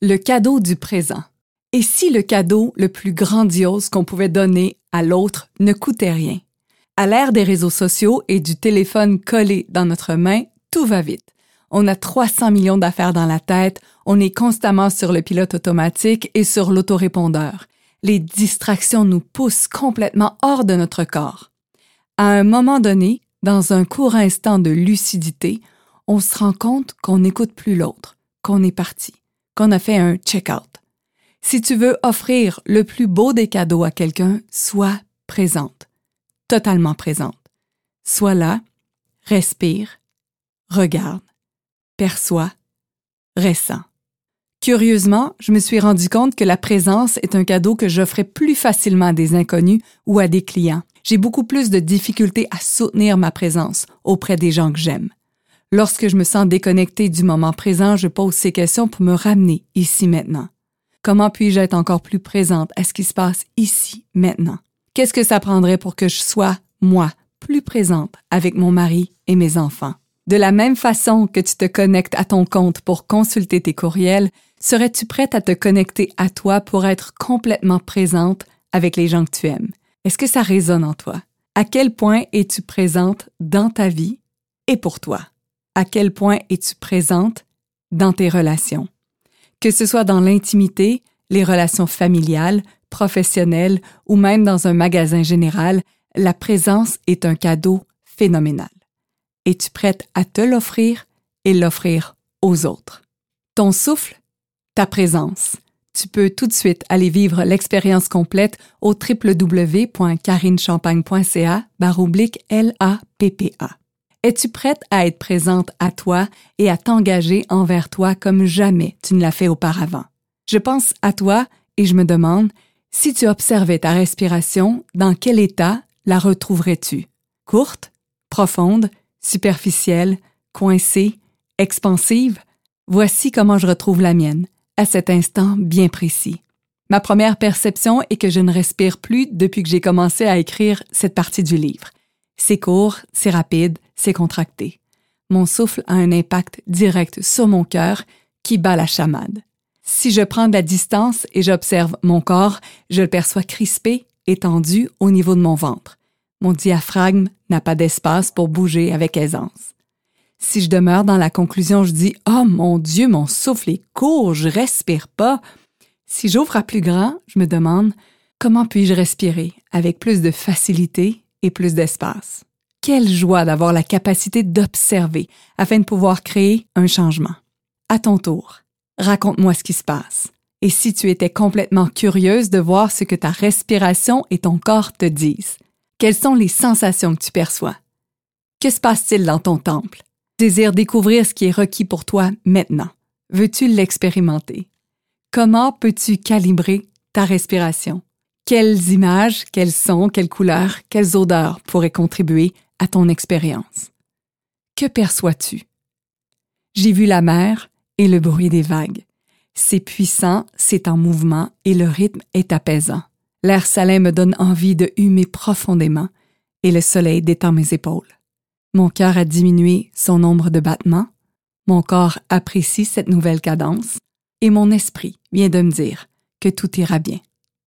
Le cadeau du présent. Et si le cadeau le plus grandiose qu'on pouvait donner à l'autre ne coûtait rien? À l'ère des réseaux sociaux et du téléphone collé dans notre main, tout va vite. On a 300 millions d'affaires dans la tête, on est constamment sur le pilote automatique et sur l'autorépondeur. Les distractions nous poussent complètement hors de notre corps. À un moment donné, dans un court instant de lucidité, on se rend compte qu'on n'écoute plus l'autre, qu'on est parti, qu'on a fait un check-out. Si tu veux offrir le plus beau des cadeaux à quelqu'un, sois présente, totalement présente. Sois là, respire, regarde, perçois, ressens. Curieusement, je me suis rendu compte que la présence est un cadeau que j'offrais plus facilement à des inconnus ou à des clients. J'ai beaucoup plus de difficultés à soutenir ma présence auprès des gens que j'aime. Lorsque je me sens déconnectée du moment présent, je pose ces questions pour me ramener ici maintenant. Comment puis-je être encore plus présente à ce qui se passe ici maintenant? Qu'est-ce que ça prendrait pour que je sois, moi, plus présente avec mon mari et mes enfants? De la même façon que tu te connectes à ton compte pour consulter tes courriels, serais-tu prête à te connecter à toi pour être complètement présente avec les gens que tu aimes? Est-ce que ça résonne en toi? À quel point es-tu présente dans ta vie et pour toi? À quel point es-tu présente dans tes relations? Que ce soit dans l'intimité, les relations familiales, professionnelles ou même dans un magasin général, la présence est un cadeau phénoménal. Es-tu prête à te l'offrir et l'offrir aux autres? Ton souffle, ta présence. Tu peux tout de suite aller vivre l'expérience complète au www.carinechampagne.ca L-A-P-P-A. Es-tu prête à être présente à toi et à t'engager envers toi comme jamais tu ne l'as fait auparavant? Je pense à toi et je me demande, si tu observais ta respiration, dans quel état la retrouverais-tu? Courte, profonde, superficielle, coincée, expansive, voici comment je retrouve la mienne, à cet instant bien précis. Ma première perception est que je ne respire plus depuis que j'ai commencé à écrire cette partie du livre. C'est court, c'est rapide, c'est contracté. Mon souffle a un impact direct sur mon cœur qui bat la chamade. Si je prends de la distance et j'observe mon corps, je le perçois crispé et tendu au niveau de mon ventre. Mon diaphragme n'a pas d'espace pour bouger avec aisance. Si je demeure dans la conclusion, je dis Oh mon Dieu, mon souffle est court, je respire pas. Si j'ouvre à plus grand, je me demande Comment puis-je respirer avec plus de facilité et plus d'espace? Quelle joie d'avoir la capacité d'observer afin de pouvoir créer un changement. À ton tour, raconte-moi ce qui se passe. Et si tu étais complètement curieuse de voir ce que ta respiration et ton corps te disent, quelles sont les sensations que tu perçois? Que se passe-t-il dans ton temple? Désire découvrir ce qui est requis pour toi maintenant. Veux-tu l'expérimenter? Comment peux-tu calibrer ta respiration? Quelles images, quels sons, quelles couleurs, quelles odeurs pourraient contribuer à ton expérience? Que perçois-tu? J'ai vu la mer et le bruit des vagues. C'est puissant, c'est en mouvement et le rythme est apaisant. L'air salin me donne envie de humer profondément et le soleil détend mes épaules. Mon cœur a diminué son nombre de battements, mon corps apprécie cette nouvelle cadence et mon esprit vient de me dire que tout ira bien.